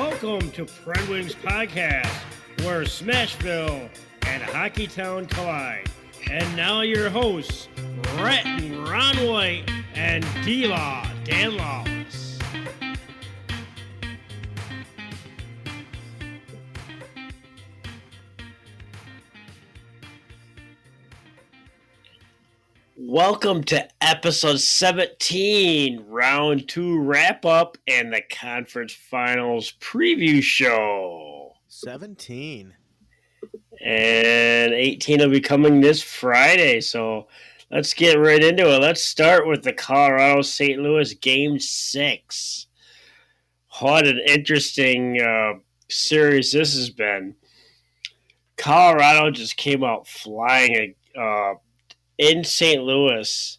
Welcome to PredWings Podcast, where Smashville and Hockeytown collide. And now your hosts, Rhett and Ron White and D-Law Dan Lawless. Welcome to episode 17, round two wrap up and the conference finals preview show. 17. And 18 will be coming this Friday. So let's get right into it. Let's start with the Colorado St. Louis game six. What an interesting uh, series this has been. Colorado just came out flying uh, in St. Louis,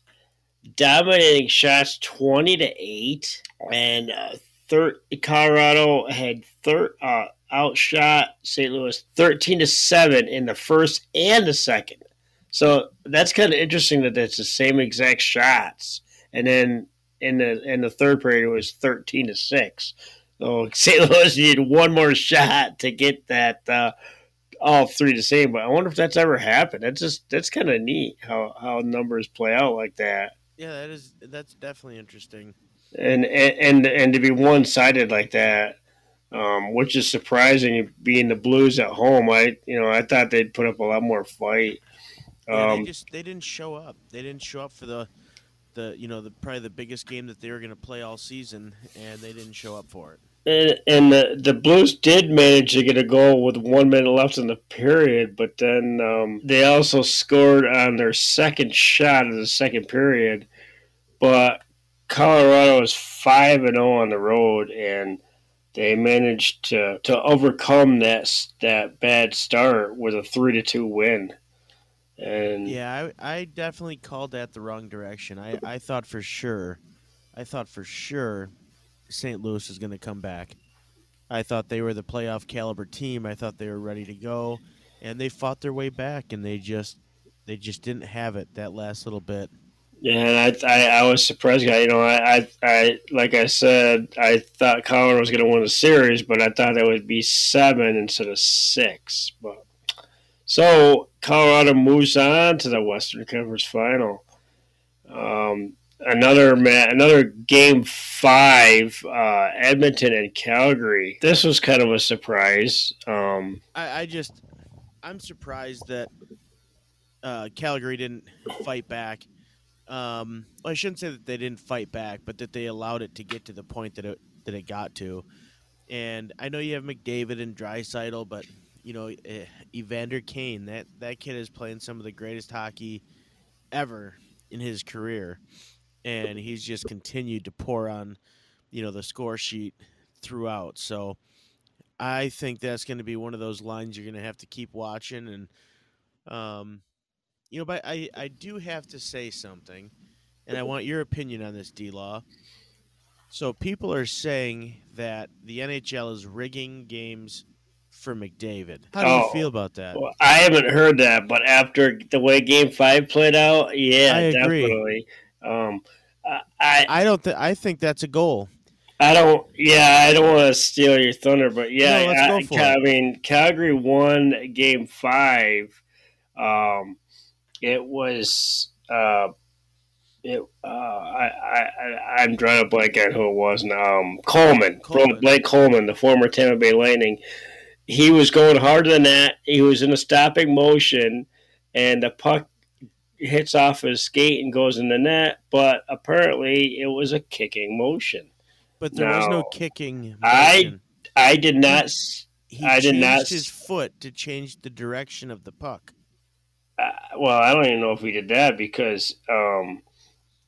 dominating shots 20 to 8. And uh, thir- Colorado had thir- uh, outshot St. Louis 13 to 7 in the first and the second. So that's kind of interesting that it's the same exact shots. And then in the in the third period it was 13 to 6. So St. Louis needed one more shot to get that uh, all three the same. But I wonder if that's ever happened. That's just that's kind of neat how how numbers play out like that. Yeah, that is that's definitely interesting. And and and, and to be one sided like that, um, which is surprising. Being the Blues at home, I you know I thought they'd put up a lot more fight. Yeah, Um, they just they didn't show up. They didn't show up for the the you know the probably the biggest game that they were going to play all season, and they didn't show up for it. And, and the, the Blues did manage to get a goal with one minute left in the period, but then um, they also scored on their second shot of the second period. But Colorado is five and zero on the road, and they managed to, to overcome that that bad start with a three to two win. And Yeah, I, I definitely called that the wrong direction. I, I thought for sure, I thought for sure, St. Louis was going to come back. I thought they were the playoff caliber team. I thought they were ready to go, and they fought their way back, and they just they just didn't have it that last little bit. Yeah, and I, I, I was surprised. You know, I, I, I, like I said, I thought Colorado was going to win the series, but I thought it would be seven instead of six. But so Colorado moves on to the Western Conference Final. Um, another another game five, uh, Edmonton and Calgary. This was kind of a surprise. Um, I, I just I'm surprised that uh, Calgary didn't fight back. Um, I shouldn't say that they didn't fight back, but that they allowed it to get to the point that it that it got to. And I know you have McDavid and Draisaitl, but you know eh, Evander Kane that that kid is playing some of the greatest hockey ever in his career, and he's just continued to pour on you know the score sheet throughout. So. I think that's going to be one of those lines you're going to have to keep watching, and um, you know, but I I do have to say something, and I want your opinion on this, D Law. So people are saying that the NHL is rigging games for McDavid. How do you Oh. feel about that? well, I haven't heard that, but after the way Game Five played out, yeah, definitely. Um, I- I don't. Th- I think that's a goal. I don't. Yeah, I don't want to steal your thunder, but yeah, No, I, I mean, Calgary won Game Five. Um, it was. Uh, it. Uh, I. I. I- I'm drawing a blank on who it was now. Um, Coleman, Coleman. Blake Coleman, the former Tampa Bay Lightning. He was going harder than that. He was in a stopping motion, and the puck hits off his skate and goes in the net. But apparently, it was a kicking motion. But there was no kicking. I- motion. I did not. He I did not his foot to change the direction of the puck. Uh, well, I don't even know if he did that because um,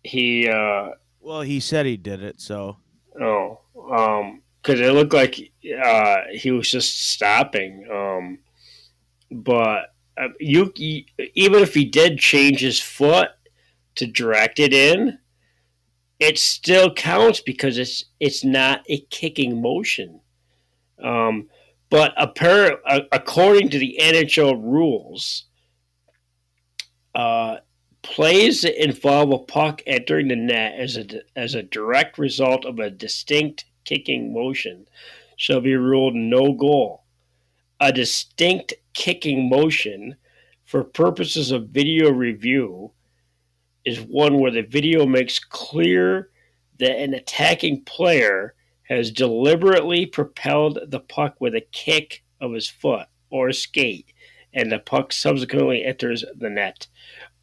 he. Uh, Well, he said he did it, so oh, um, because it looked like uh, he was just stopping. Um, but uh, you, you, even if he did change his foot to direct it in, it still counts because it's it's not a kicking motion. Um, but appar- uh, according to the NHL rules, uh, plays that involve a puck entering the net as a as a direct result of a distinct kicking motion shall be ruled no goal. A distinct kicking motion for purposes of video review is one where the video makes clear that an attacking player has deliberately propelled the puck with a kick of his foot or skate, and the puck subsequently enters the net.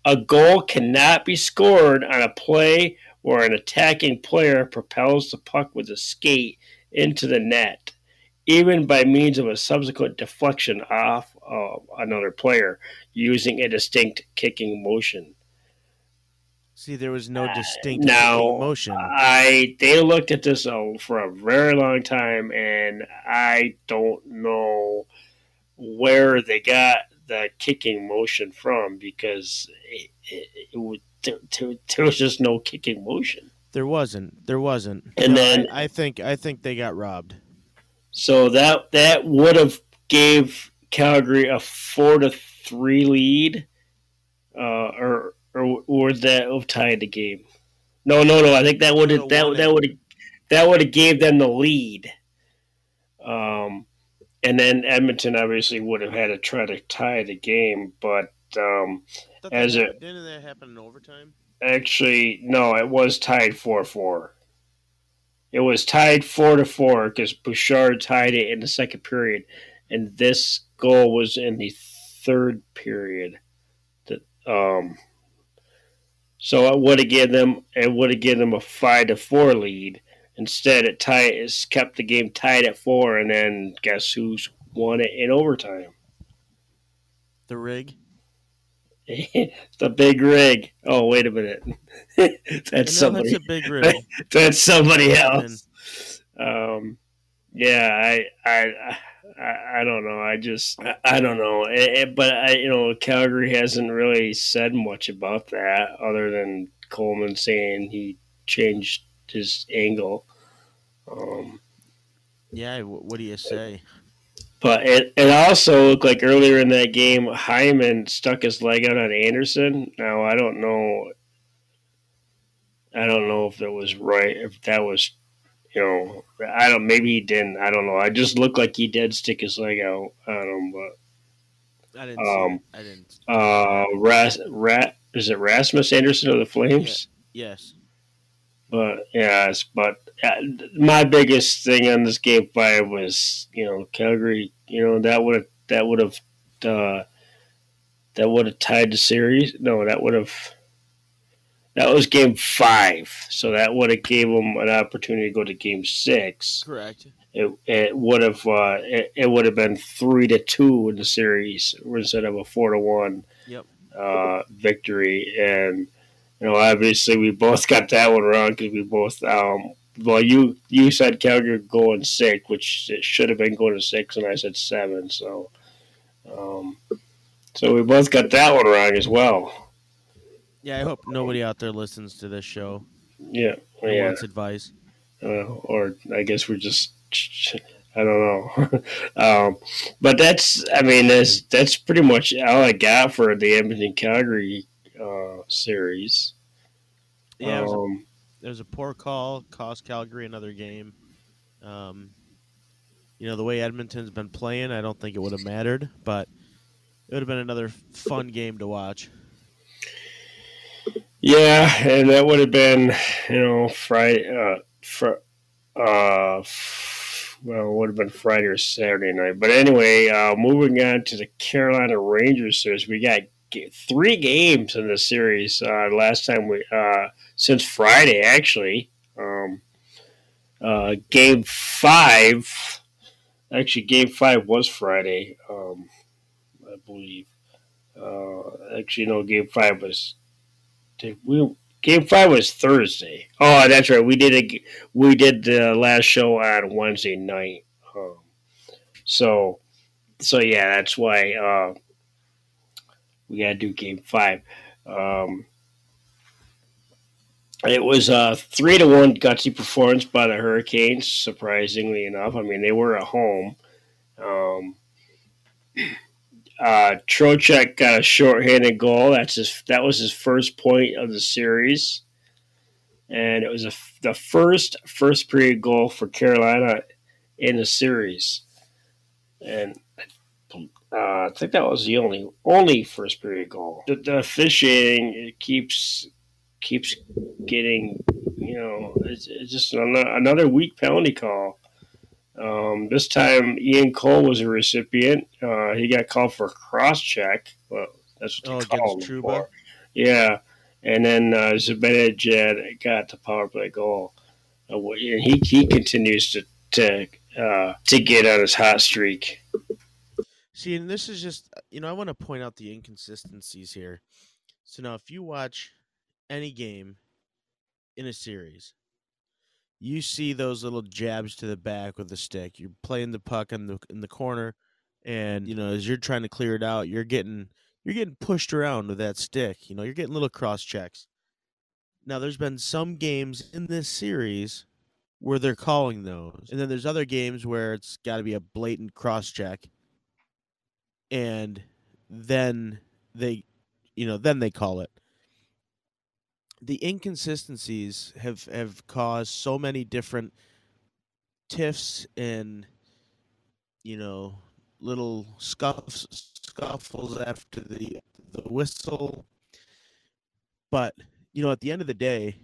A goal cannot be scored on a play where an attacking player propels the puck with a skate into the net, even by means of a subsequent deflection off of another player using a distinct kicking motion. See, there was no distinct Uh, now, motion. I they looked at this uh, for a very long time, and I don't know where they got the kicking motion from because it, it, it would, there, there, there was just no kicking motion. There wasn't. There wasn't. And No, then- I, I think I think they got robbed. So that that would have gave Calgary a four to three lead, uh, or or would that have tied the game? No, no, no. I think that would have that that would that would have gave them the lead. Um, and then Edmonton obviously would have had to try to tie the game, but um, As it- didn't that happen in overtime? actually no, it was tied four four. It was tied four to four because Bouchard tied it in the second period, and this goal was in the third period. That um, so it would have given them it would have given them a five to four lead. Instead, it tied it kept the game tied at four, and then guess who's won it in overtime? The rig. the big rig. Oh, wait a minute, that's know somebody. That's a big rig. That's somebody else. Um, yeah, I, I, I, I don't know. I just, I, I don't know. It, it- but I, you know, Calgary hasn't really said much about that, other than Coleman saying he changed his angle. Um, yeah. What do you say? But it, it also looked like earlier in that game, Hyman stuck his leg out on Andersson. Now I don't know. I don't know if that was right. If that was, you know, I don't. Maybe he didn't. I don't know. I just looked like he did stick his leg out on him. But I didn't. Um, see. I didn't. uh, Ras, Rat is it Rasmus Andersson of the Flames? Yes. But yes, but uh, my biggest thing on this game five was you know Calgary. You know that would have that would have uh, that would have tied the series. No, that would have that was game five. So that would have gave them an opportunity to go to game six. Correct. It, it would have uh, it, it would have been three to two in the series instead of a four to one Yep. uh, victory. And you know, obviously, we both got that one wrong because we both. Um, well, you you said Calgary going six, which it should have been going to six, and I said seven. So, um, so we both got that one wrong as well. Yeah. I hope nobody out there listens to this show. Yeah, and yeah. Wants advice. uh, or I guess we're just I don't know. um, but that's I mean that's that's pretty much all I got for the Edmonton Calgary uh, series. Yeah. It was, a, um, it was a poor call. Cost Calgary another game. Um, you know the way Edmonton's been playing, I don't think it would have mattered, but it would have been another fun game to watch. yeah, and that would have been you know Friday. Uh, fr- uh, well, it would have been Friday or Saturday night. But anyway, uh, moving on to the Carolina Rangers series, we got three games in the series. Uh, last time we uh, since Friday actually. Um, uh, game five, actually, game five was Friday, um, I believe. Uh, actually, no, game five was. We game five was Thursday? Oh, that's right. We did a we did the last show on Wednesday night. Um, so, so yeah, that's why uh, we got to do game five. Um, it was a three to one gutsy performance by the Hurricanes. Surprisingly enough, I mean they were at home. Um, uh, Trocheck got a shorthanded goal. That's his. That was his first point of the series, and it was a, the first first period goal for Carolina in the series, and uh, I think that was the only only first period goal. The, the officiating it keeps keeps getting you know it's, it's just another weak penalty call. Um, this time, Ian Cole was a recipient. Uh, he got called for a cross check. Well, that's what they oh, call him for. Yeah, and then uh, Zibanejad got the power play goal. Uh, and he he continues to to uh, to get on his hot streak. See, and this is just uh, you know I want to point out the inconsistencies here. So now, if you watch any game in a series, you see those little jabs to the back with the stick. You're playing the puck in the in the corner, and you know as you're trying to clear it out, you're getting you're getting pushed around with that stick. You know, you're getting little cross checks. Now, there's been some games in this series where they're calling those, and then there's other games where it's got to be a blatant cross check, and then they, you know, then they call it. The inconsistencies have have caused so many different tiffs and you know little scuffs scuffles after the the whistle. But you know, at the end of the day,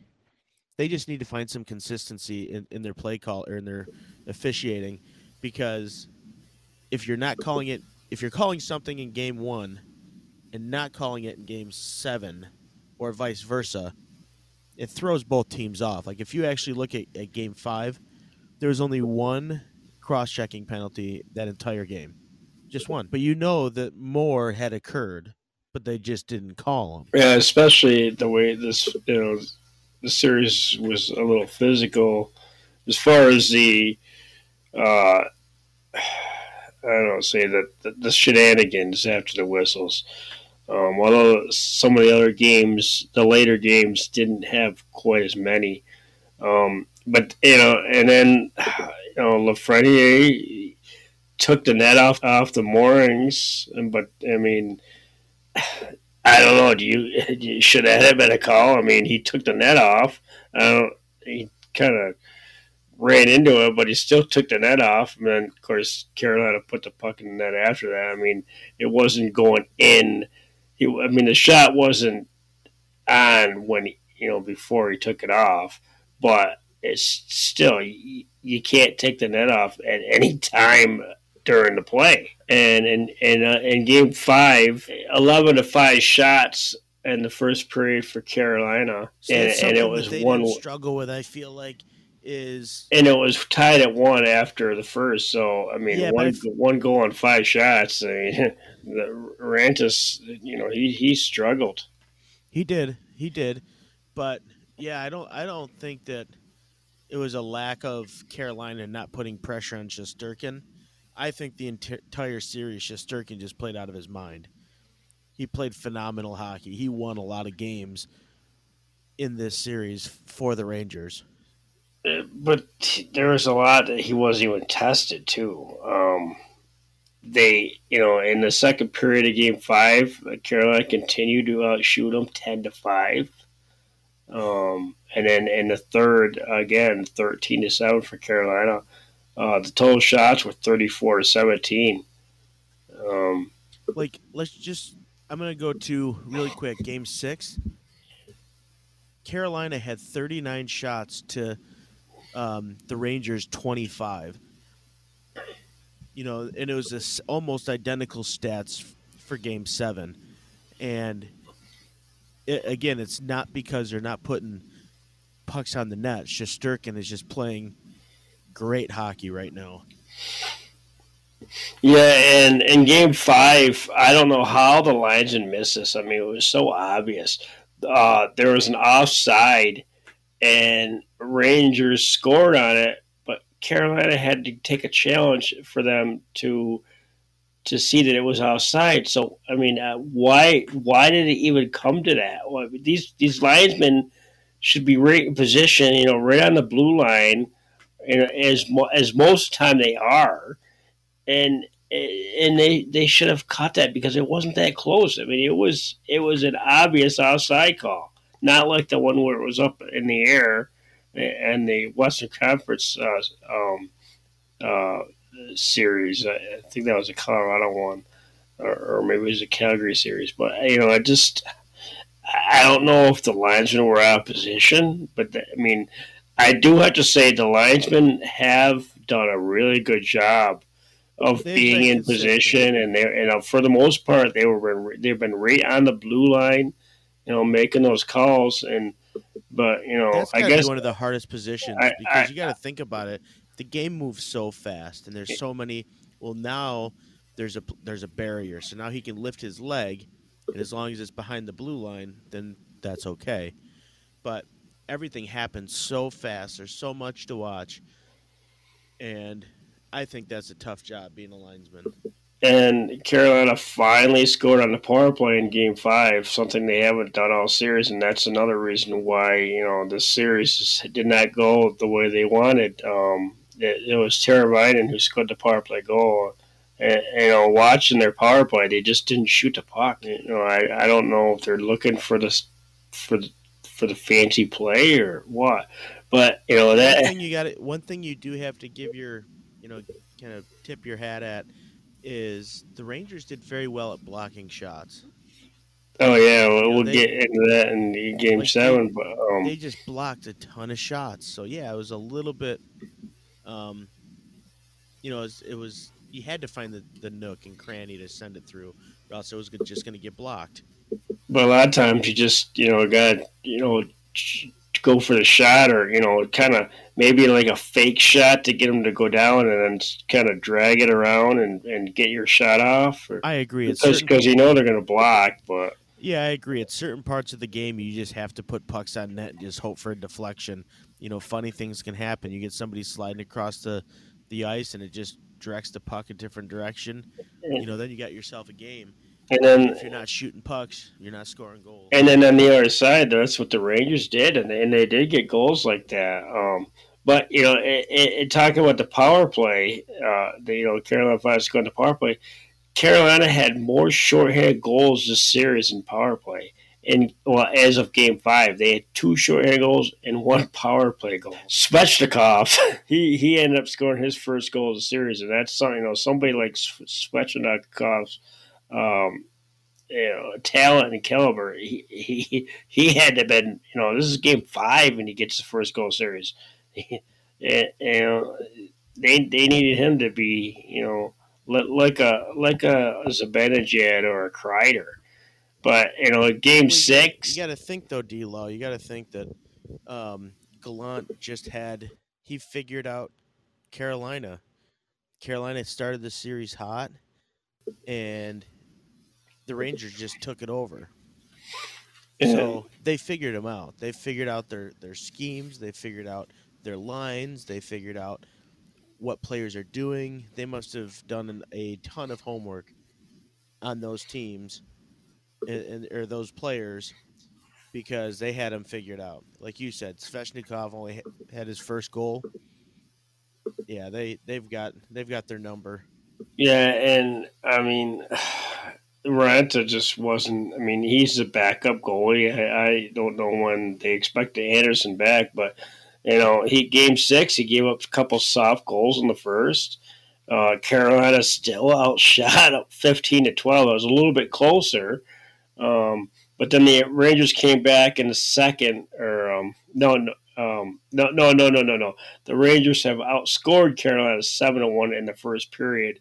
they just need to find some consistency in, in their play call or in their officiating, because if you're not calling it, if you're calling something in game one and not calling it in game seven, or vice versa, it throws both teams off. Like if you actually look at, at game five, there was only one cross checking penalty that entire game just one. But you know that more had occurred, but they just didn't call them. Yeah, especially the way this, you know, the series was a little physical as far as the, uh, I don't know, say that the, the shenanigans after the whistles. Um, although some of the other games, the later games, didn't have quite as many. Um, but you know, and then you know, Lafreniere took the net off off the moorings. But I mean, I don't know. Do you, should that have been a call? I mean, he took the net off. I don't. He kind of ran into it, but he still took the net off. And then, of course, Carolina put the puck in the net after that. I mean, it wasn't going in. He, I mean, the shot wasn't on when he, you know before he took it off, but it's still you, you can't take the net off at any time during the play. And in in, uh, in game five, 11 to 5 shots in the first period for Carolina. So and, and, it was one struggle with, I feel like. Is and it was tied at one after the first, so I mean, yeah, one if, one goal on five shots. I mean, the Rantis, you know, he he struggled. He did, he did, but yeah, I don't, I don't think that it was a lack of Carolina not putting pressure on Shesterkin. I think the entire series, Shesterkin just played out of his mind. He played phenomenal hockey. He won a lot of games in this series for the Rangers. Uh, but there was a lot that he wasn't even tested too. Um, they, you know, in the second period of Game Five, Carolina continued to outshoot them ten to five. Um, and then in the third, again, thirteen to seven for Carolina. Uh, the total shots were 34 to 17. Um, like, let's just, I'm going to go to really quick game six. Carolina had 39 shots to um, the Rangers 25. You know, and it was this almost identical stats for game seven. And it, again, it's not because they're not putting pucks on the net. Shesterkin is just playing great hockey right now. Yeah, and in game five, I don't know how the linesman missed this. I mean, it was so obvious. Uh, there was an offside, and Rangers scored on it, but Carolina had to take a challenge for them to to see that it was outside. So, I mean, uh, why why did it even come to that? Well, these these linesmen should be right in position, you know, right on the blue line as as most time they are, and and they they should have caught that because it wasn't that close. I mean, it was it was an obvious outside call, not like the one where it was up in the air, and the Western Conference uh, um, uh, series. I, think that was a Colorado one, or, or, maybe it was a Calgary series. But you know, I just I don't know if the linesmen were out of position, but the, I mean, I do have to say the linesmen have done a really good job of they've being in position, and they and uh, for the most part they were they've been right on the blue line, you know, making those calls and. But you know, That's I guess one of the hardest positions I, because I, you got to think about it. The game moves so fast, and there's so many. Well, now there's a there's a barrier, so now he can lift his leg, and as long as it's behind the blue line, then that's okay. But everything happens so fast. There's so much to watch, and I think that's a tough job being a linesman. And Carolina finally scored on the power play in Game Five, something they haven't done all series, and that's another reason why you know the series did not go the way they wanted. Um, it, it, was Teravainen who scored the power play goal. And, you know, watching their power play, they just didn't shoot the puck. You know, I, I don't know if they're looking for this for the for the fancy play or what, but you know that one thing you got one thing you do have to give your you know, kind of tip your hat at is the Rangers did very well at blocking shots. Oh yeah, well, you know, we'll they, get into that in game like seven. They, but um, they just blocked a ton of shots. So yeah, it was a little bit, um, you know, it was, it was you had to find the, the nook and cranny to send it through, or else it was just going to get blocked. But a lot of times you just you know got you know go for the shot or you know kind of maybe like a fake shot to get them to go down and then kind of drag it around and, and get your shot off or, i agree. Because because you know they're going to block but yeah i agree. At certain parts of the game you just have to put pucks on net and just hope for a deflection. You know funny things can happen. You get somebody sliding across the the ice and it just directs the puck a different direction. You know then you got yourself a game and then if you're not shooting pucks, you're not scoring goals. And then on the other side, that's what the Rangers did, and they, and they did get goals like that. Um, but you know, it, it, talking about the power play, uh, the, you know, Carolina Flyers going to power play. Carolina had more shorthanded goals this series in power play. And well, as of Game Five, they had two shorthanded goals and one power play goal. Svechnikov, he he ended up scoring his first goal of the series, and that's something you know somebody like Svechnikov's um, you know, talent and caliber, he, he he had to have been, you know, this is game five and he gets the first goal series. and, know, they they needed him to be, you know, like a like a Zibanejad or a Kreider. But you know, game well, six, you got to think though, D-Law. You got to think that um, Gallant just had he figured out Carolina. Carolina started the series hot, and the Rangers just took it over. So they figured them out. They figured out their their schemes. They figured out their lines. They figured out what players are doing. They must have done an, a ton of homework on those teams and, and, or those players because they had them figured out. Like you said, Svechnikov only had his first goal. Yeah, they they've got they've got their number. Yeah, and I mean Raanta just wasn't. I mean, he's a backup goalie. I, I, don't know when they expect Andersen back, but you know, he game six he gave up a couple soft goals in the first. Uh, Carolina still outshot up fifteen to twelve. It was a little bit closer, um, but then the Rangers came back in the second. Or um, no, no, um, no, no, no, no, no, no. The Rangers have outscored Carolina seven to one in the first period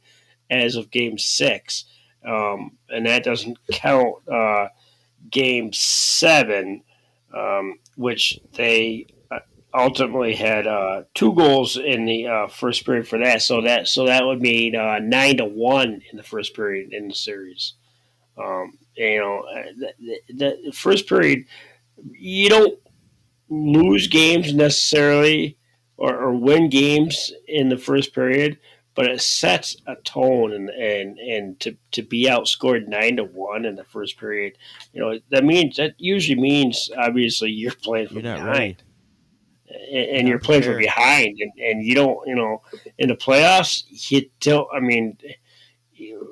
as of game six um, and that doesn't count uh, Game Seven, um, which they uh, ultimately had uh, two goals in the uh, first period for that. So that so that would mean uh, nine to one in the first period in the series. Um, you know, uh, the, the, first period, you don't lose games necessarily or, or win games in the first period but it sets a tone and and and to, to be outscored nine to one in the first period, you know that means that usually means obviously you're playing from you're behind. Right. And, and you're playing from behind, and, and you don't, you know, in the playoffs, you don't. I mean,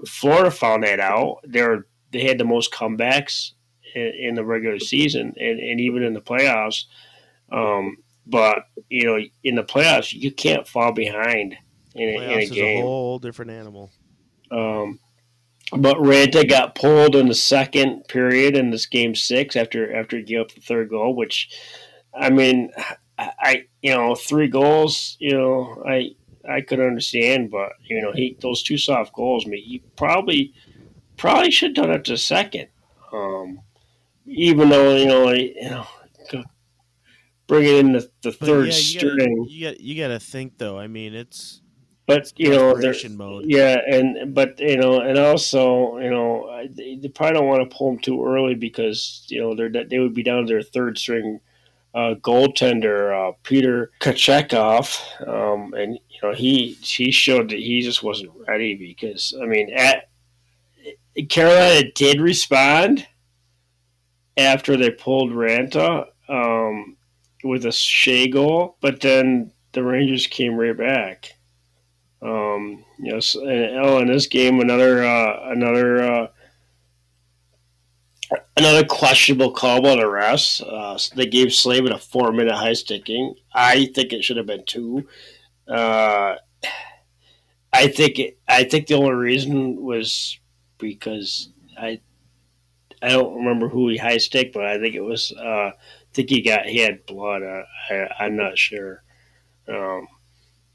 Florida found that out. They're they had the most comebacks in, in the regular season, and, and even in the playoffs. Um, but you know, in the playoffs, you can't fall behind in, a, in a is a whole different animal. Um, but Raanta got pulled in the second period in this game six after after he gave up the third goal, which I mean, I, I you know three goals, you know I I could understand, but you know he those two soft goals, me he probably probably should have done it to second, um, even though you know I, you know bringing in the, the third yeah, you string. gotta, you got you got to think though. I mean, it's but you know, mode. yeah, and but you know, and also you know, they, they probably don't want to pull them too early because you know they're they would be down to their third string uh, goaltender uh, Peter Kochetkov, um, and you know he he showed that he just wasn't ready because I mean at Carolina did respond after they pulled Raanta um, with a Shea goal, but then the Rangers came right back. Um, you know, s- and, oh, in this game, another uh, another uh, another questionable call by the refs. Uh, they gave Slavin a four minute high sticking. I think it should have been two. Uh, I think it, I think the only reason was because I I don't remember who he high stick, but I think it was uh, I think he got he had blood. Uh, I, I'm not sure. Um,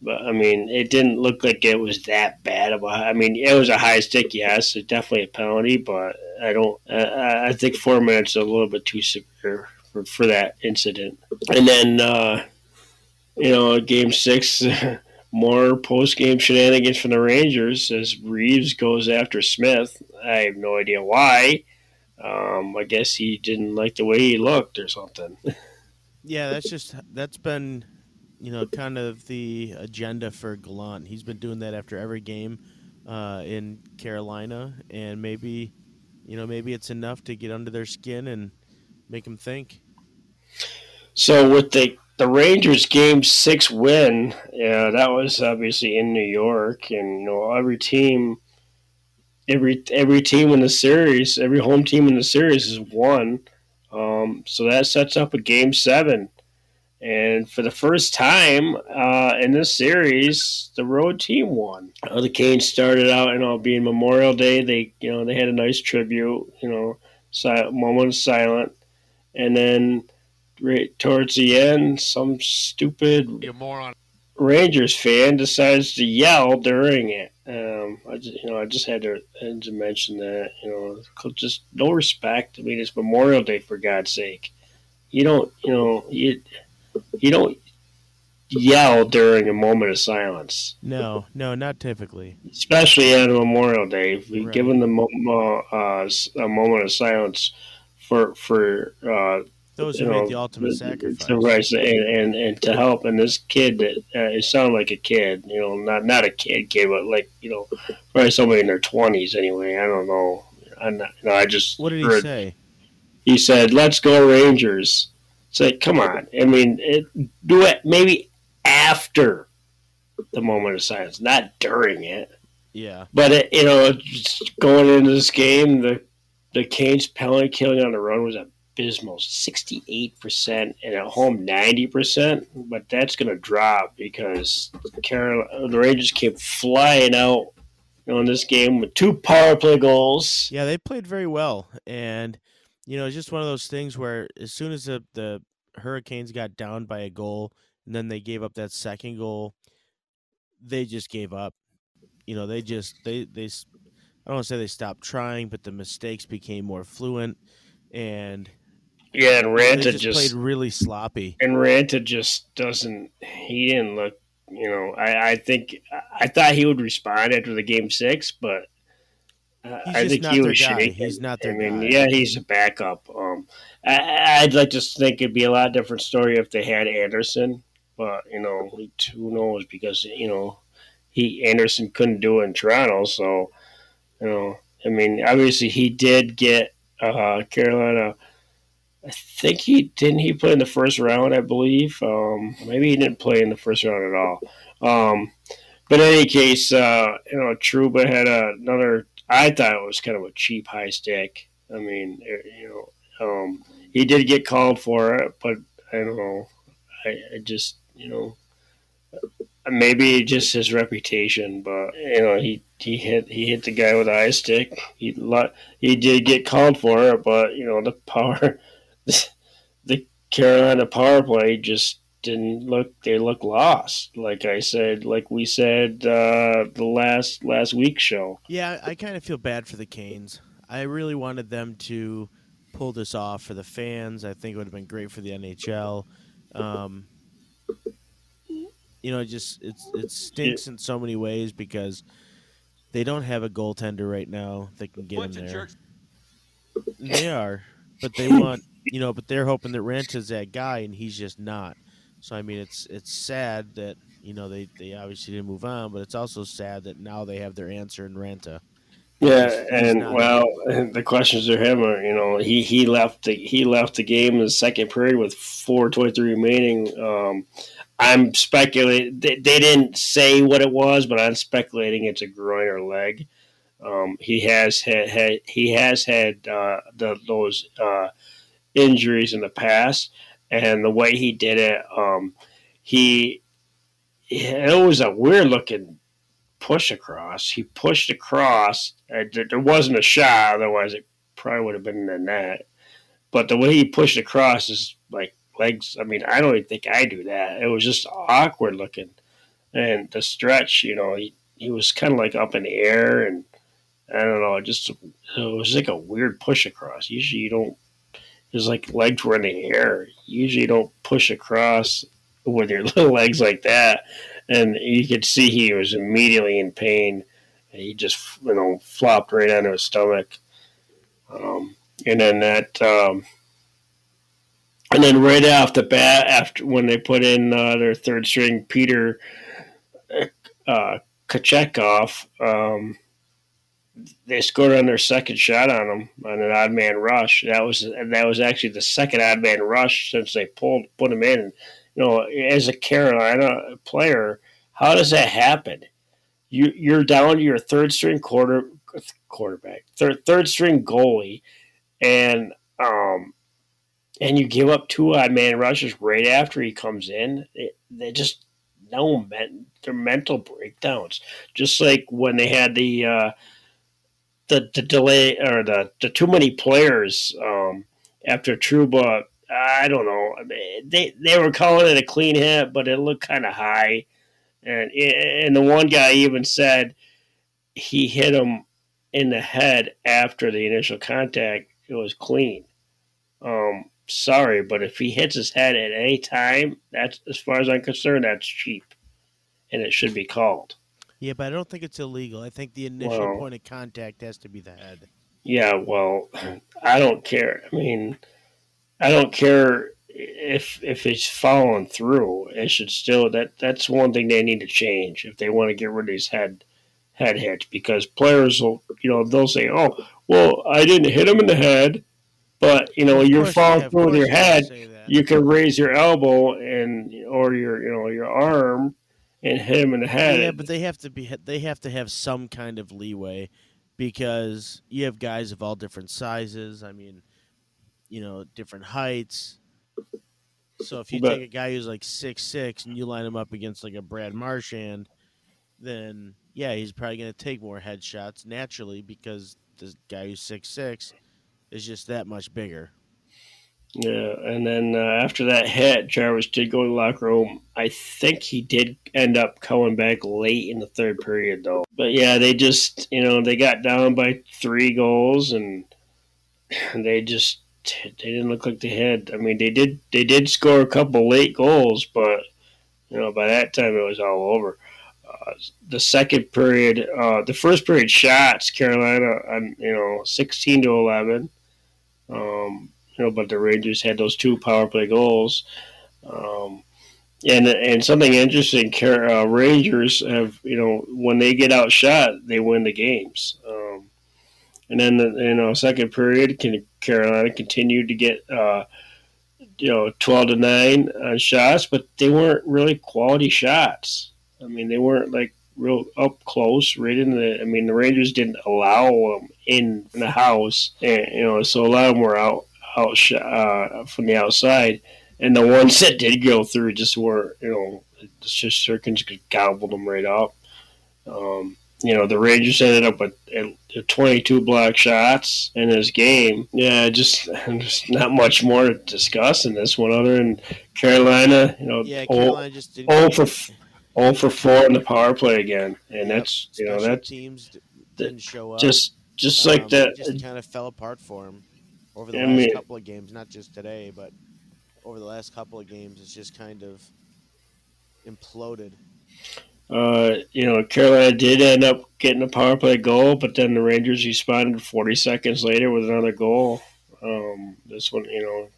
but I mean, it didn't look like it was that bad of a. I mean, it was a high stick, yes, it's definitely a penalty, but I don't. I, I think four minutes is a little bit too severe for, for that incident. And then, uh, you know, game six, more post game shenanigans from the Rangers as Reaves goes after Smith. I have no idea why. Um, I guess he didn't like the way he looked or something. Yeah, that's just that's been, you know, kind of the agenda for Gallant. He's been doing that after every game uh, in Carolina, and maybe, you know, maybe it's enough to get under their skin and make them think. So with the the Rangers game six win, yeah, that was obviously in New York, and you know every team, every every team in the series, every home team in the series has won. Um, so that sets up a game seven, and for the first time uh, in this series, the road team won. Uh, the Canes started out, you know, being Memorial Day. They you know they had a nice tribute, you know, si- moment of silent, and then right towards the end, some stupid. Rangers fan decides to yell during it. Um, I just, you know, I just had to, had to mention that. You know, just no respect. I mean, it's Memorial Day for God's sake. You don't, you know, you you don't yell during a moment of silence, No, no, not typically. especially on Memorial Day. If We've Right. given them uh, uh, a moment of silence for for uh, Those who know, made the ultimate to- sacrifice. rise and, and, and to help. And this kid that uh, it sounded like a kid, you know, not not a kid kid, but like you know, probably somebody in their twenties anyway. I don't know. I'm not, you know, I just What did he heard- say? He said, "Let's go Rangers." It's like, come on. I mean, it, do it maybe after the moment of silence, not during it. Yeah, But it, you know, going into this game, the the Canes penalty killing on the run was abysmal, sixty eight percent, and at home ninety percent. But that's going to drop because the Carol, the Rangers came flying out in this game with two power play goals. yeah, they played very well, and you know, it's just one of those things where as soon as the the Hurricanes got down by a goal, and then they gave up that second goal, they just gave up. You know, they just they they s- I don't want to say they stopped trying, but the mistakes became more fluent, and Yeah, and Raanta just, just, played really sloppy. and Raanta just doesn't. He didn't look. You know, I, I think I thought he would respond after the game six, but He's I think he was guy. He's not their I mean, guy. yeah, he's a backup. Um, I, I'd like to think it'd be a lot different story if they had Andersen, but you know, who knows? Because you know, he Andersen couldn't do it in Toronto, so you know, I mean, obviously he did get uh, Carolina. I think he didn't he play in the first round, I believe. Um, maybe he didn't play in the first round at all. Um, but in any case, uh, you know, Trouba had another. I thought it was kind of a cheap high stick. I mean, eh, you know, um, he did get called for it, but I don't know. I, I just, you know, maybe just his reputation, but you know he he hit he hit the guy with the high stick. He he did get called for it, but you know the power, the Carolina power play just didn't look. They look lost. Like I said, like we said uh, the last last week show. Yeah, I kind of feel bad for the Canes. I really wanted them to pull this off for the fans. I think it would have been great for the NHL. Um, you know, just it's it stinks in so many ways because they don't have a goaltender right now that can get in there. They are, but they want you know, but they're hoping that Raanta's that guy, and he's just not. So I mean, it's it's sad that you know they they obviously didn't move on, but it's also sad that now they have their answer in Raanta. Yeah, and well, the questions to him are, you know, he he left the he left the game in the second period with four twenty three remaining. Um, I'm speculating. They, they, didn't say what it was, but I'm speculating it's a groin or leg. Um, he has had, had, he has had uh, the, those uh, injuries in the past, and the way he did it, um, he it was a weird looking push across. He pushed across. There wasn't a shot, otherwise it probably would have been in the net. But the way he pushed across is like legs. I mean, I don't even think I do that. It was just awkward looking, and the stretch. You know, he he was kind of like up in the air, and I don't know. Just it was like a weird push across. Usually, you don't. His like legs were in the air. Usually, you don't push across with your little legs like that. And you could see he was immediately in pain. He just you know flopped right onto his stomach. Um, and then that um, and then right off the bat, after when they put in uh, their third string, Peter uh, Kochetkov, um, they scored on their second shot on him on an odd man rush. That was that was actually the second odd man rush since they pulled put him in. You know, as a Carolina player, how does that happen? You you're down to your third string quarter quarterback, third third string goalie, and um, and you give up two odd man rushes right after he comes in, they just no men, they're mental breakdowns. Just like when they had the uh, the the delay or the the too many players um, after Trouba. I don't know. I mean, they they were calling it a clean hit, but it looked kind of high, and and the one guy even said he hit him in the head after the initial contact. It was clean. Um, sorry, but if he hits his head at any time, that's as far as I'm concerned, that's cheap, and it should be called. Yeah, but I don't think it's illegal. I think the initial well, point of contact has to be the head. Yeah, well, I don't care. I mean, I don't care if if it's following through. It should still that that's one thing they need to change if they want to get rid of these head head hits because players will you know they'll say, oh, well, I didn't hit him in the head but you know, you're falling through with your head. You can raise your elbow and or your you know your arm and hit him in the head. Yeah, but they have to be they have to have some kind of leeway because you have guys of all different sizes. I mean, you know, different heights. So if you but, take a guy who's like six six and you line him up against like a Brad Marchand, then yeah, he's probably going to take more headshots naturally because the guy who's six six is just that much bigger. Yeah, and then uh, after that hit, Jarvis did go to the locker room. I think he did end up coming back late in the third period, though. But yeah, they just, you know, they got down by three goals, and they just they didn't look like they had. I mean, they did they did score a couple late goals, but you know, by that time it was all over. Uh, the second period, uh, the first period shots, Carolina, on you know, sixteen to eleven um, you know, but the Rangers had those two power play goals. Um, and and something interesting, uh, Rangers have you know when they get outshot, they win the games. Um, and then the, you know second period, Carolina continued to get uh, you know twelve to nine on shots, but they weren't really quality shots. I mean, they weren't like real up close, right in the. I mean, the Rangers didn't allow them in the house, and you know, so a lot of them were out out uh, from the outside, and the ones that did go through just were, you know, the Shesterkins gobbled them right up. Um, you know, the Rangers ended up with 22 block shots in this game. Yeah, just, just not much more to discuss in this one other than Carolina, you know, yeah, Carolina just didn't all for, all for four in the power play again. And that's, you know, that teams didn't show up. Just, just um, like that. just kind of fell apart for them over the last couple of games, not just today, but over the last couple of games, it's just kind of imploded. Uh, you know, Carolina did end up getting a power play goal, but then the Rangers responded 40 seconds later with another goal. Um, this one, you know,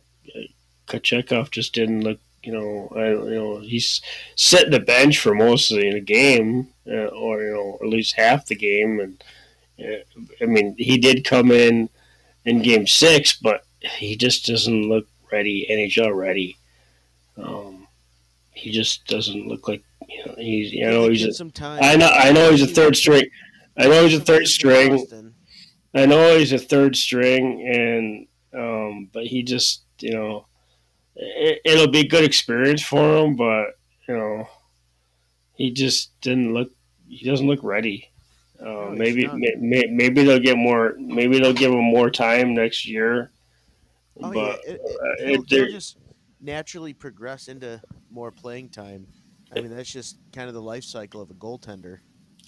Kochetkov just didn't look. You know, I, you know, he's sitting the bench for most of the game, uh, or you know, at least half the game. And uh, I mean, he did come in in Game Six, but he just doesn't look ready, NHL ready. Um, he just doesn't look like you know, he's. You know, he's. A, some time. I know. I know he's a third string. I know he's a third string. I know he's a third string, and um, but he just you know, it, it'll be a good experience for him, but you know, he just didn't look. He doesn't look ready. Uh, no, maybe may, maybe they'll get more. Maybe they'll give him more time next year. Oh but, yeah, it, it, uh, he'll, he'll just naturally progress into more playing time. I mean, that's just kind of the life cycle of a goaltender.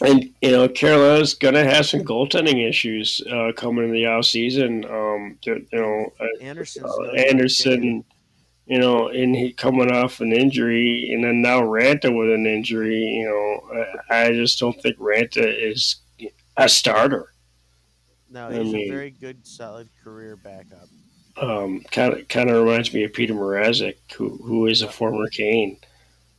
And you know, Carolina's gonna have some goaltending issues uh, coming in the off season. Um, you know, uh, Andersen, you know, and he coming off an injury, and then now Raanta with an injury. You know, I, I just don't think Raanta is a starter. No, he's I mean, a very good, solid career backup. Um, kind of, kind of reminds me of Peter Mrazek, who who is a former Cane.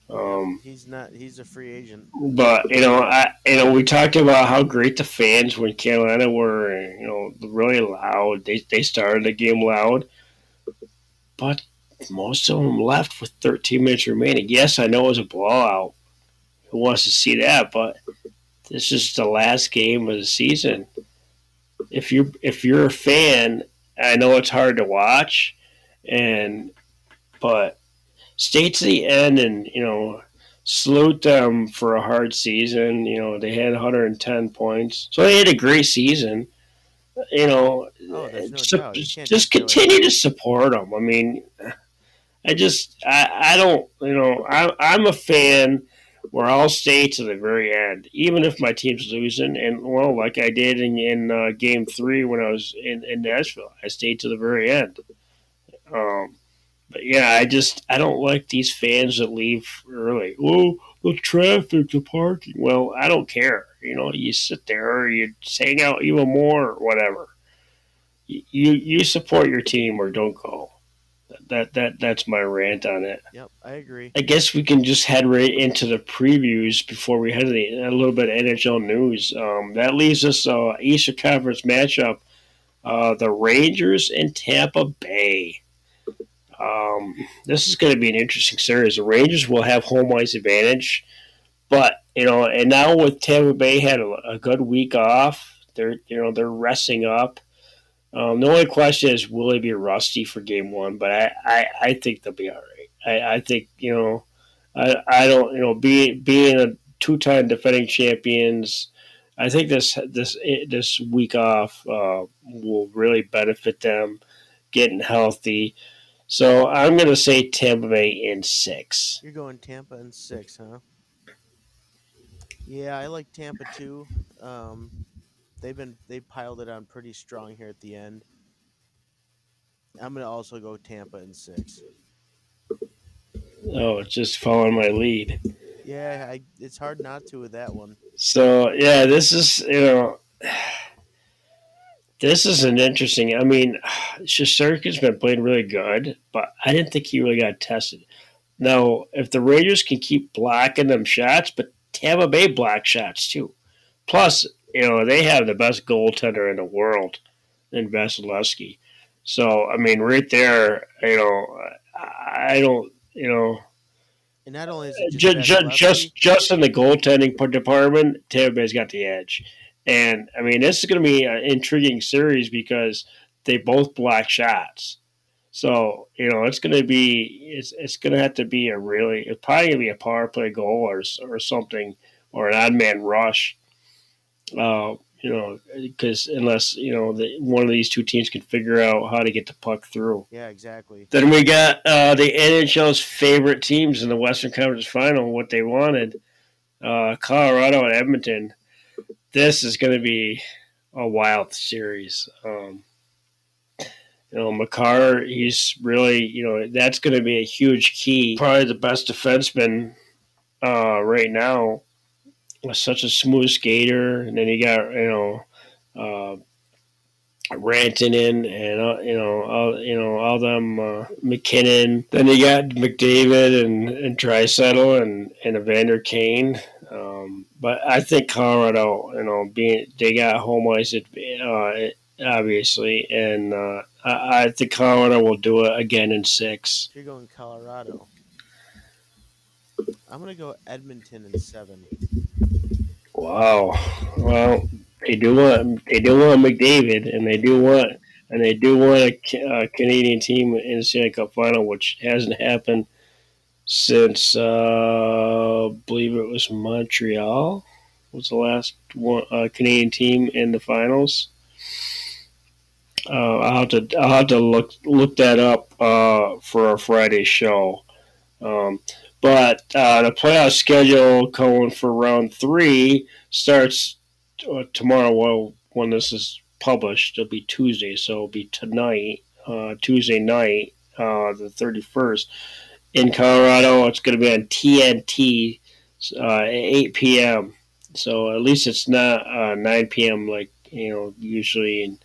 Um, he's not. He's a free agent. But you know, I you know we talked about how great the fans when Carolina were you know really loud. They they started the game loud, but most of them left with 13 minutes remaining. Yes, I know it was a blowout. Who wants to see that? But this is the last game of the season. If you if you're a fan, I know it's hard to watch, and but stay to the end and you know salute them for a hard season. You know they had 110 points, so they had a great season. You know, oh, no eh, su- just continue to support them. I mean, I just I, I don't you know I, I'm a fan where I'll stay to the very end, even if my team's losing. And well, like I did in, in uh, Game Three when I was in, in Nashville, I stayed to the very end. Um, but yeah, I just I don't like these fans that leave early. Oh, the traffic, the parking. Well, I don't care. You know, you sit there or you hang out even more or whatever. You you support your team or don't go. That that that's my rant on it. Yep, I agree. I guess we can just head right into the previews before we head to the, a little bit of NHL news. Um, that leaves us uh, Eastern Conference matchup: uh, the Rangers and Tampa Bay. Um, this is going to be an interesting series. The Rangers will have home ice advantage, but you know, and now with Tampa Bay had a, a good week off, they're you know they're resting up. Um, the only question is, will they be rusty for Game One? But I, I, I think they'll be all right. I, I think you know, I, I don't you know, being being a two-time defending champions. I think this this this week off uh, will really benefit them getting healthy. So I'm going to say Tampa Bay in six. You're going Tampa in six, huh? Yeah, I like Tampa too. Um, they've been they piled it on pretty strong here at the end. I'm going to also go Tampa in six. Oh, just following my lead. Yeah, I, it's hard not to with that one. So yeah, this is you know this is an interesting. I mean, Shesterkin's been playing really good, but I didn't think he really got tested. Now, if the Rangers can keep blocking them shots, but Tampa Bay block shots too. Plus, you know, they have the best goaltender in the world in Vasilevskiy. So, I mean, right there, you know, I don't, you know, and not only is it just just, just, just in the goaltending department, Tampa Bay's got the edge. And I mean, this is going to be an intriguing series because they both block shots. So you know it's going to be it's it's going to have to be a really it's probably going to be a power play goal or or something or an odd man rush. Uh, you know, because unless you know the, one of these two teams can figure out how to get the puck through. Yeah, exactly. Then we got uh, the NHL's favorite teams in the Western Conference Final. What they wanted, uh, Colorado and Edmonton. This is going to be a wild series. Um, you know, Makar, he's really, you know, that's going to be a huge key. Probably the best defenseman uh, right now such a smooth skater, and then he got you know uh, in, and uh, you know all you know all them uh, MacKinnon. Then you got McDavid and and Draisaitl and and Evander Kane. Um, but I think Colorado, you know, being they got home ice, uh, obviously, and uh, I, I think Colorado will do it again in six. You're going Colorado. I'm gonna go Edmonton in seven. Wow. Well, they do want they do want McDavid, and they do want and they do want a, a Canadian team in the Stanley Cup final, which hasn't happened since uh, I believe it was Montreal was the last one uh, Canadian team in the finals. Uh, I'll have to I'll have to look look that up uh, for our Friday show. Um, but uh, the playoff schedule going for round three starts uh, tomorrow. Well, when this is published, it'll be Tuesday, so it'll be tonight, uh, Tuesday night, uh, the thirty first, in Colorado. It's going to be on TNT uh, at eight p.m. So at least it's not uh, nine p.m. like you know usually, and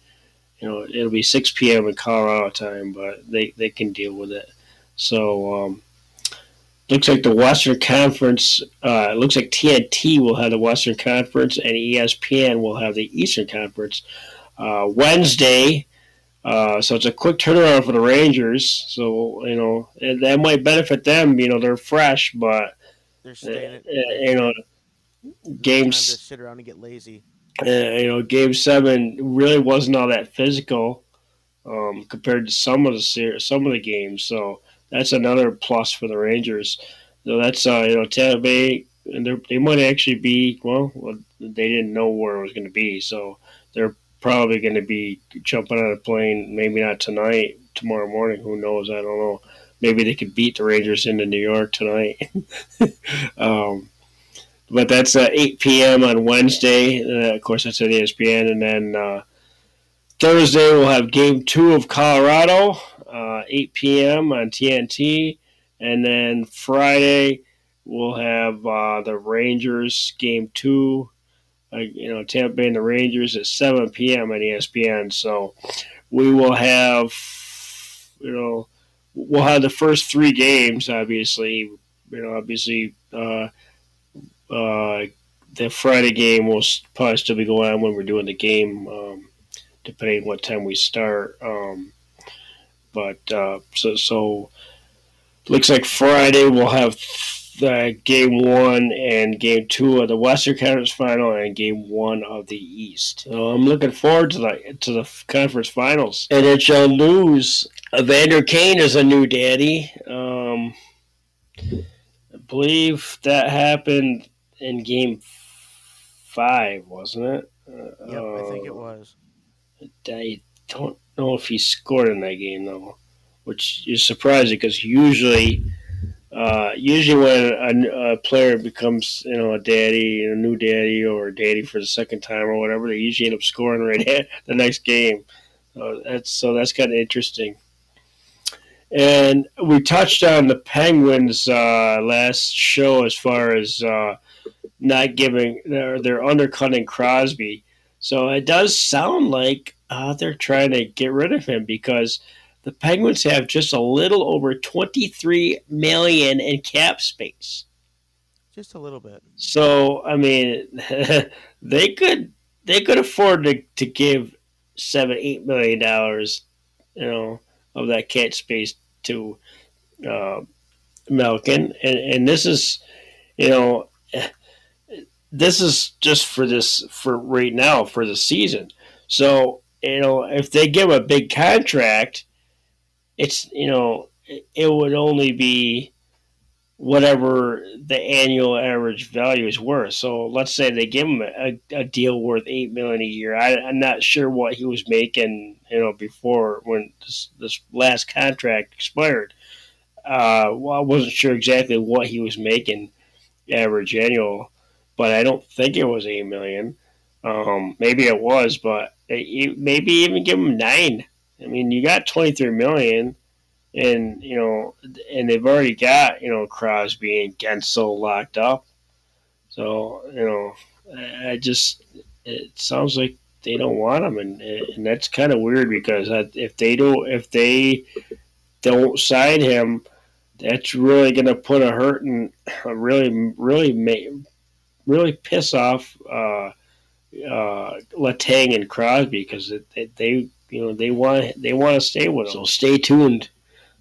you know it'll be six p.m. in Colorado time, but they they can deal with it. So. Um, looks like the Western Conference. Uh, looks like TNT will have the Western Conference, and ESPN will have the Eastern Conference. Uh, Wednesday, uh, so it's a quick turnaround for the Rangers. So you know that might benefit them. You know they're fresh, but they're staying. Uh, you know, games sit around and get lazy. Uh, you know, game seven really wasn't all that physical um, compared to some of the ser- some of the games. So that's another plus for the Rangers. So that's uh, you know Tampa Bay, and they might actually be well, They didn't know where it was going to be, so they're probably going to be jumping on a plane. Maybe not tonight, tomorrow morning. Who knows? I don't know. Maybe they could beat the Rangers into New York tonight. um, but that's uh, 8 p.m. on Wednesday. Uh, of course, that's at ESPN, and then uh, Thursday we'll have Game Two of Colorado uh, 8 p.m. on TNT. And then Friday, we'll have uh, the Rangers game two. Uh, you know, Tampa Bay and the Rangers at 7 p.m. on ESPN. So we will have, you know, we'll have the first three games, obviously. You know, obviously, uh, uh, the Friday game will probably still be going on when we're doing the game, um, depending what time we start. Um, but uh, so so looks like Friday we'll have the game one and game two of the Western Conference Final and game one of the East. So I'm looking forward to the to the conference finals. NHL news: Evander Kane is a new daddy. Um, I believe that happened in game five, wasn't it? Yep, uh, I think it was. I don't know if he scored in that game though, which is surprising because usually, uh, usually when a, a, player becomes you know a daddy, a new daddy, or a daddy for the second time or whatever, they usually end up scoring right at the next game. So that's so that's kind of interesting. And we touched on the Penguins uh, last show as far as uh, not giving they're, they're undercutting Crosby. So it does sound like uh, they're trying to get rid of him because the Penguins have just a little over 23 million in cap space. Just a little bit. So I mean, they could they could afford to, to give seven eight million dollars, you know, of that cap space to uh, Malkin, and and this is, you know, this is just for this for right now for the season. So you know, if they give a big contract, it's you know it would only be whatever the annual average value is worth. So let's say they give him a, a deal worth eight million a year. I, am not sure what he was making, you know, before when this, this last contract expired. Uh, well, I wasn't sure exactly what he was making average annual, but I don't think it was eight million. Um, maybe it was, but it, maybe even give him nine. I mean, you got twenty three million and you know, and they've already got you know Crosby and Guentzel locked up. So you know, I just it sounds like they don't want him, and and that's kind of weird because if they don't if they don't sign him, that's really going to put a hurt and a really really make really piss off uh, uh, Letang and Crosby because they, you know they want they want to stay with him. So stay tuned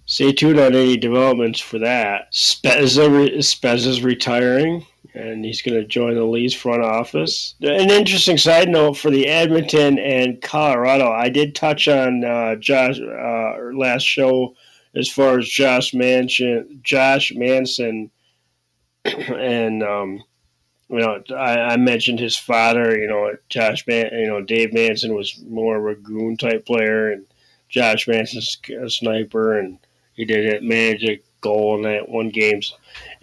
Stay tuned on any developments for that. Spezza, is retiring, and he's going to join the Leafs front office. An interesting side note for the Edmonton and Colorado. I did touch on uh, Josh uh, last show as far as Josh Manson, Josh Manson, and um, you know, I, I, mentioned his father. You know, Josh Man, you know, Dave Manson was more of a goon type player, and Josh Manson's a sniper, and he did manage a goal in that one game,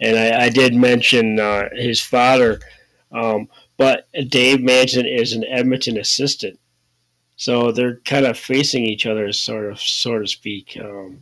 and I, I did mention uh, his father. Um, but Dave Manson is an Edmonton assistant, so they're kind of facing each other, sort of, so to speak. Um,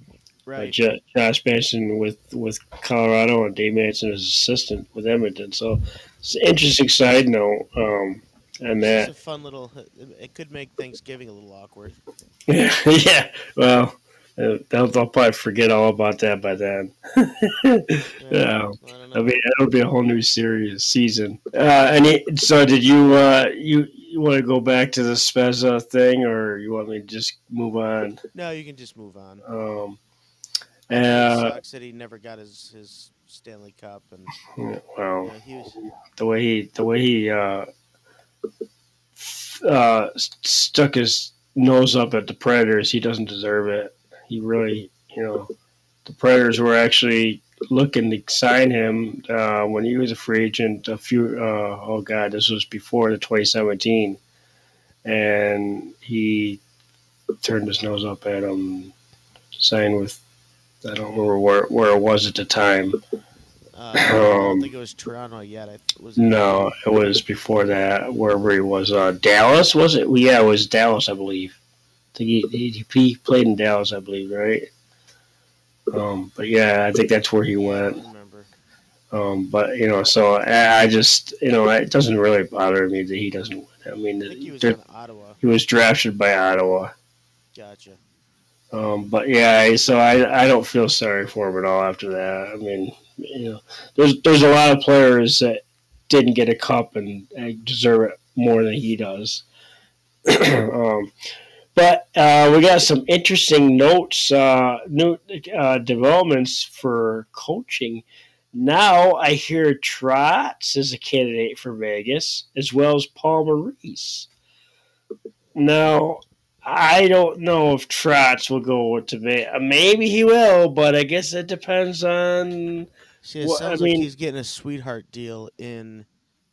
right. J- Josh Manson with with Colorado and Dave Manson as assistant with Edmonton. So it's interesting side note. Um, and that it's a fun little. It could make Thanksgiving a little awkward. Yeah, yeah. Well, uh, they'll, they'll probably forget all about that by then. yeah, it'll be it'll be a whole new series season. Uh, and so, did you uh, you you want to go back to the Spezza thing, or you want me to just move on? No, you can just move on. Um, uh, he never got his, his Stanley Cup, and well, he was, the way he the way he uh, uh, stuck his nose up at the Predators, he doesn't deserve it he really, you know, the Predators were actually looking to sign him uh, when he was a free agent. A few, uh, oh god, this was before the 2017, and he turned his nose up at him, signed with. I don't remember where, where it was at the time. Uh, I don't um, think it was Toronto yet. I was no, it was before that. Wherever he was, uh, Dallas was it? Yeah, it was Dallas, I believe I think he, he played in Dallas, I believe, right? Um, but yeah, I think that's where he went. Um, but you know, so I, just you know, it doesn't really bother me that he doesn't win. I mean, I he was Ottawa. He was drafted by Ottawa. Gotcha. Um, but yeah, so I I don't feel sorry for him at all after that. I mean, you know, there's there's a lot of players that didn't get a cup and, and deserve it more than he does. um, but uh, we got some interesting notes, uh, new uh, developments for coaching. Now I hear Trotz is a candidate for Vegas, as well as Paul Maurice. Now, I don't know if Trotz will go to Vegas. Uh, maybe he will, but I guess it depends on. See, it what, sounds I mean, like he's getting a sweetheart deal in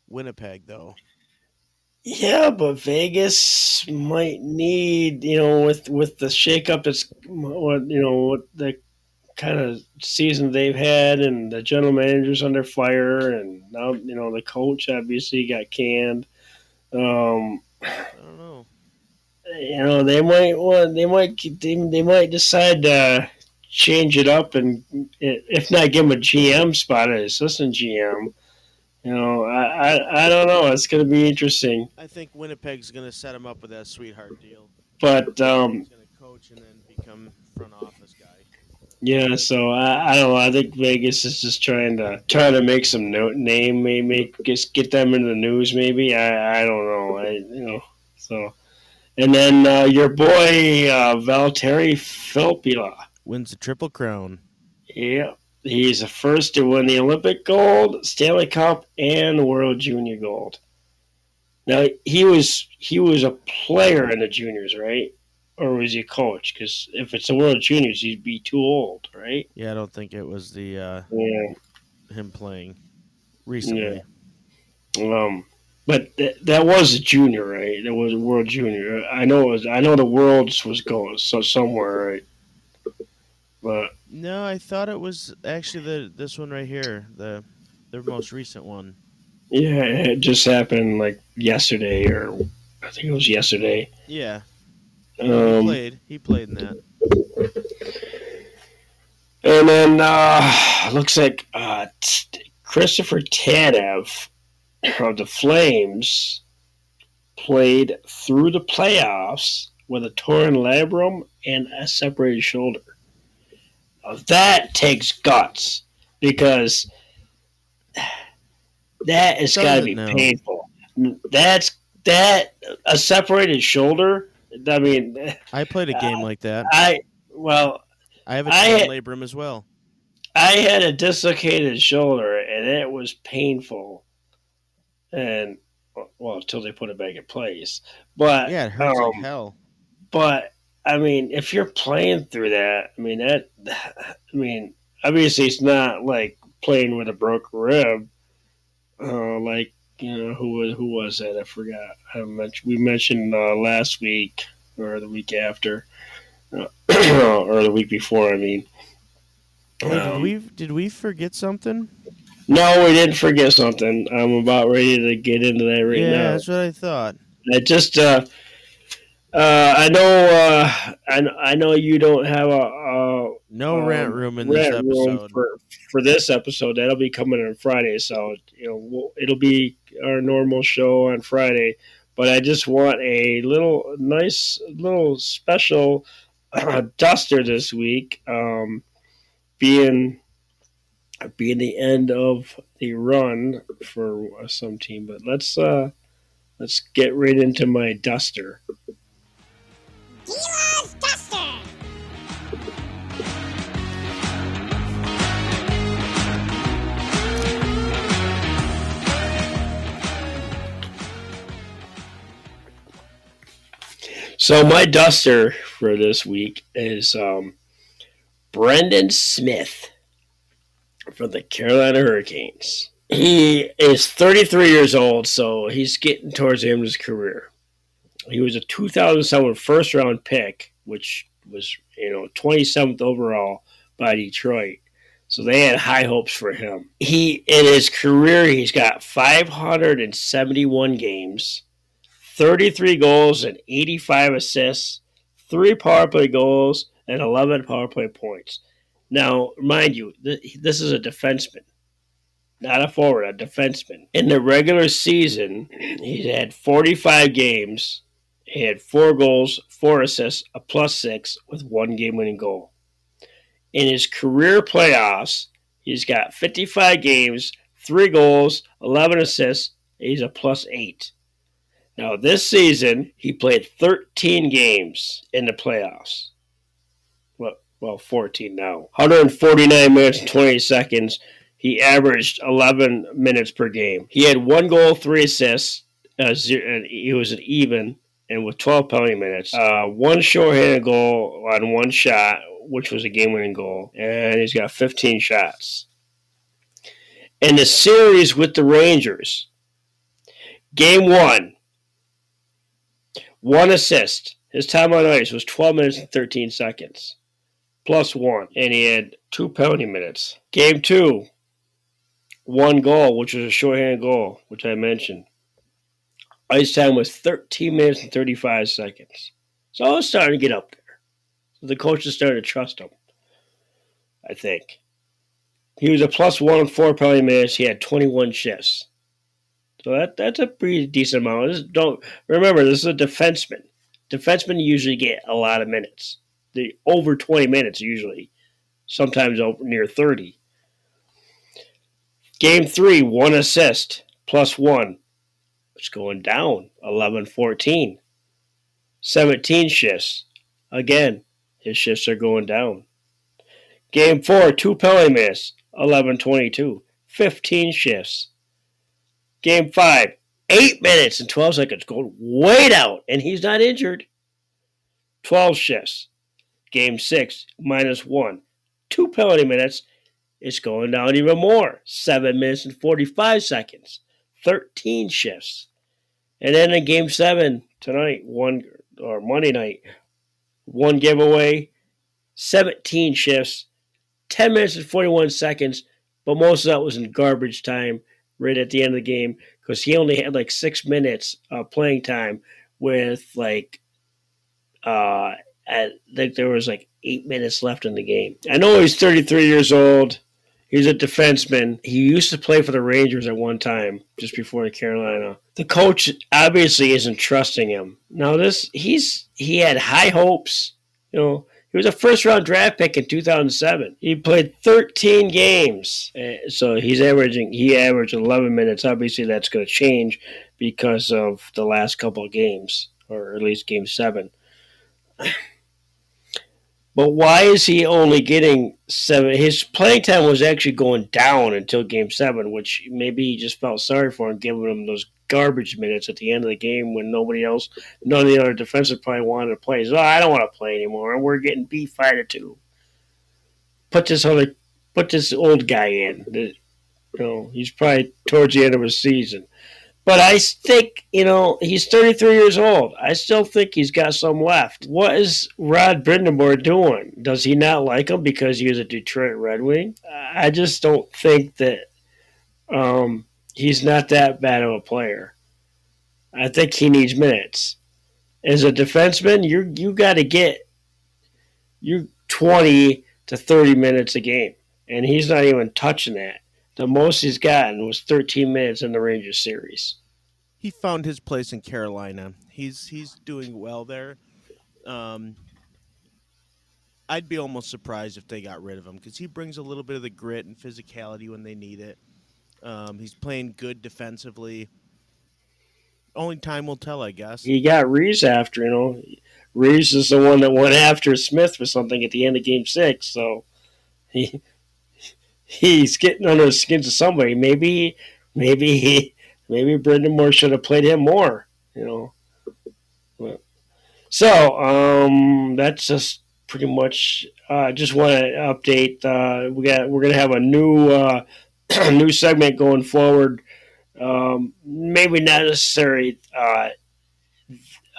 Winnipeg, though. Yeah, but Vegas might need you know with with the shakeup that's what you know what the kind of season they've had and the general manager's under fire and now you know the coach obviously got canned. Um, I don't know. You know they might want they might they, they might decide to change it up and if not give him a GM spot, an assistant GM you know, I, I, I don't know. It's going to be interesting. I think Winnipeg's going to set him up with that sweetheart deal. But um, he's going to coach and then become front office guy. Yeah, so I, I don't know. I think Vegas is just trying to trying to make some note name, maybe make, just get them in the news. Maybe I I don't know. I you know so, and then uh, your boy uh, Valtteri Filppula wins the triple crown. Yeah, He's the first to win the Olympic gold, Stanley Cup, and World Junior Gold. Now he was he was a player in the juniors, right? or was he a coach? Because if it's the World Juniors, he'd be too old, right? Yeah, I don't think it was the uh, Yeah. him playing recently. Um, but th- that was a junior, right? That was a World Junior. I know it was. I know the Worlds was going so somewhere, right? But No, I thought it was actually the this one right here, the their most recent one. yeah, it just happened like yesterday, or I think it was yesterday. Yeah, he Um, played. He played in that. And then uh looks like uh, Christopher Tanev of the Flames played through the playoffs with a torn labrum and a separated shoulder. Now, that takes guts because that has got to be know. painful. That's that a separated shoulder. I mean, I played a game like that. I well, I have a I- torn labrum as well. I had a dislocated shoulder and it was painful. And well, until they put it back in place. But Yeah, it hurts um, like hell. but I mean, if you're playing through that, I mean that I mean, obviously it's not like playing with a broken rib. Uh, like you know who was who was that? I forgot. I mentioned we mentioned uh, last week or the week after, uh, or the week before. I mean, Hey, did um, we did we forget something? No, we didn't forget something. I'm about ready to get into that right yeah, now. that's what I thought. I just, uh, uh, I know, uh, I, I know you don't have a, a No um, rant room in this rant room episode. for for this episode. That'll be coming on Friday, so you know we'll, it'll be our normal show on Friday. But I just want a little nice little special uh, duster this week, um, being being the end of the run for some team. But let's uh, let's get right into my duster. Duster. So my duster for this week is um, Brendan Smith from the Carolina Hurricanes. He is 33 years old, so he's getting towards the end of his career. He was a 2007 first round pick, which was you know 27th overall by Detroit. So they had high hopes for him. He in his career he's got 571 games, 33 goals and 85 assists, three power play goals, and 11 power play points. Now, mind you, th- this is a defenseman, not a forward, a defenseman. In the regular season, he's had 45 games. He had four goals, four assists, a plus six with one game winning goal. In his career playoffs, he's got 55 games, three goals, 11 assists. He's a plus eight. Now, this season, he played 13 games in the playoffs. Well, well 14 now. 149 minutes and 20 seconds. He averaged 11 minutes per game. He had one goal, three assists. Uh, zero, and he was an even, and with 12 penalty minutes. Uh, one shorthanded goal on one shot, which was a game winning goal. And he's got 15 shots. In the series with the Rangers, game one, one assist. His time on ice was 12 minutes and 13 seconds, plus one. And he had two penalty minutes. Game two, one goal, which was a shorthanded goal, which I mentioned. Ice time was 13 minutes and 35 seconds. So I was starting to get up there. So the coaches started to trust him, I think. He was a plus one in four penalty minutes. He had 21 shifts. So that that's a pretty decent amount. This, don't remember this is a defenseman. Defensemen usually get a lot of minutes. They over twenty minutes usually, sometimes over near thirty. Game three, one assist plus one. It's going down 11-14. 17 shifts. Again, his shifts are going down. Game four, two penalty minutes, 11-22. 15 shifts. Game five, eight minutes and 12 seconds, going way down, and he's not injured. 12 shifts. Game six, minus one. Two penalty minutes. It's going down even more. Seven minutes and 45 seconds. 13 shifts. And then in game seven tonight, one or Monday night, one giveaway, 17 shifts, 10 minutes and 41 seconds, but most of that was in garbage time right at the end of the game because he only had like six minutes of playing time with like uh I think there was like eight minutes left in the game. I know he's 33 years old. He's a defenseman. He used to play for the Rangers at one time, just before the Carolina. The coach obviously isn't trusting him. Now this he's he had high hopes. You know, he was a first round draft pick in 2007. He played 13 games, uh, so he's averaging he averaged 11 minutes. Obviously, that's going to change because of the last couple of games, or at least game seven. But why is he only getting seven? His playing time was actually going down until game seven, which maybe he just felt sorry for him, giving him those garbage minutes at the end of the game when nobody else, none of the other defensive probably wanted to play. So oh, I don't want to play anymore. We're getting beat five to two. Put this other, put this old guy in. You know, he's probably towards the end of his season. But I think, you know, he's 33 years old. I still think he's got some left. What is Rod Brind'Amour doing? Does he not like him because he was a Detroit Red Wing? I just don't think that um, he's not that bad of a player. I think he needs minutes. As a defenseman, you you got to get you 20 to 30 minutes a game, and he's not even touching that. The most he's gotten was 13 minutes in the Rangers series. He found his place in Carolina. He's he's doing well there. Um, I'd be almost surprised if they got rid of him because he brings a little bit of the grit and physicality when they need it. Um, he's playing good defensively. Only time will tell, I guess. He got Reaves after, you know. Reaves is the one that went after Smith for something at the end of game six, so he he's getting under the skins of somebody. Maybe, maybe he, maybe Brind'Amour should have played him more. You know. But, so um, that's just pretty much. I uh, just want to update. Uh, we got we're gonna have a new uh, new segment going forward. Um, maybe not necessary uh,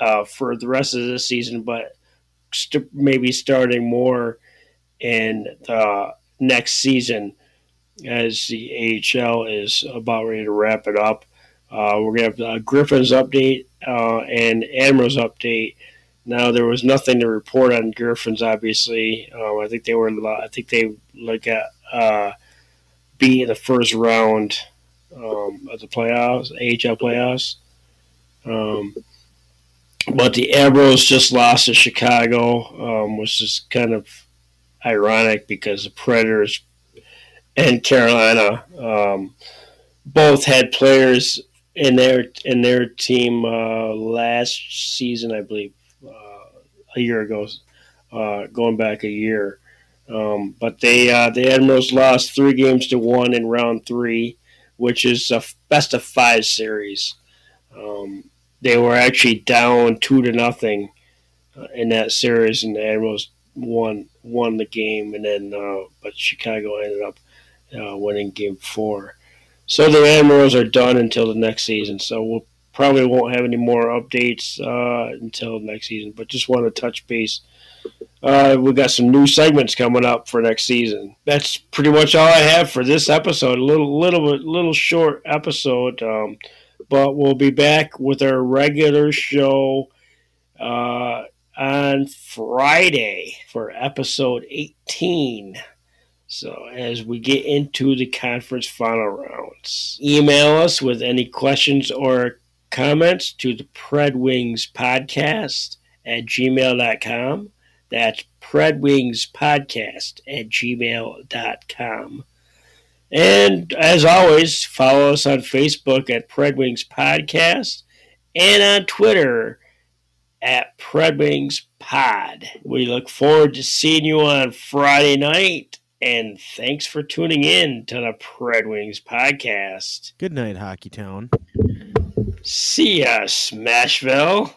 uh, for the rest of the season, but st- maybe starting more in the next season as the AHL is about ready to wrap it up. Uh, we're going to have a Griffin's update uh, and Admirals update. Now there was nothing to report on Griffins. Obviously, um, I think they were. I think they like got uh, beat in the first round um, of the playoffs, AHL playoffs. Um, but the Admirals just lost to Chicago, um, which is kind of ironic because the Predators and Carolina um, both had players in their in their team uh, last season, I believe, uh, a year ago, uh, going back a year. Um, but they uh, the Admirals lost three games to one in round three, which is a best of five series. Um, they were actually down two to nothing uh, in that series, and the Admirals won won the game, and then uh, but Chicago ended up uh, winning game four. So the Admirals are done until the next season. So we'll probably won't have any more updates uh, until next season. But just want to touch base. Uh, we got some new segments coming up for next season. That's pretty much all I have for this episode. A little, little little short episode, um, but we'll be back with our regular show uh, on Friday for episode 18. So, as we get into the conference final rounds, email us with any questions or comments to the PredWings podcast at gmail.com. That's PredWings podcast at gmail.com. And as always, follow us on Facebook at PredWings Podcast and on Twitter at PredWings Pod. We look forward to seeing you on Friday night and thanks for tuning in to the PredWings podcast. Good night, Hockeytown. See ya, Smashville.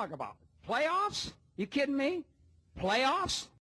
Talk about. Playoffs? You kidding me? Playoffs?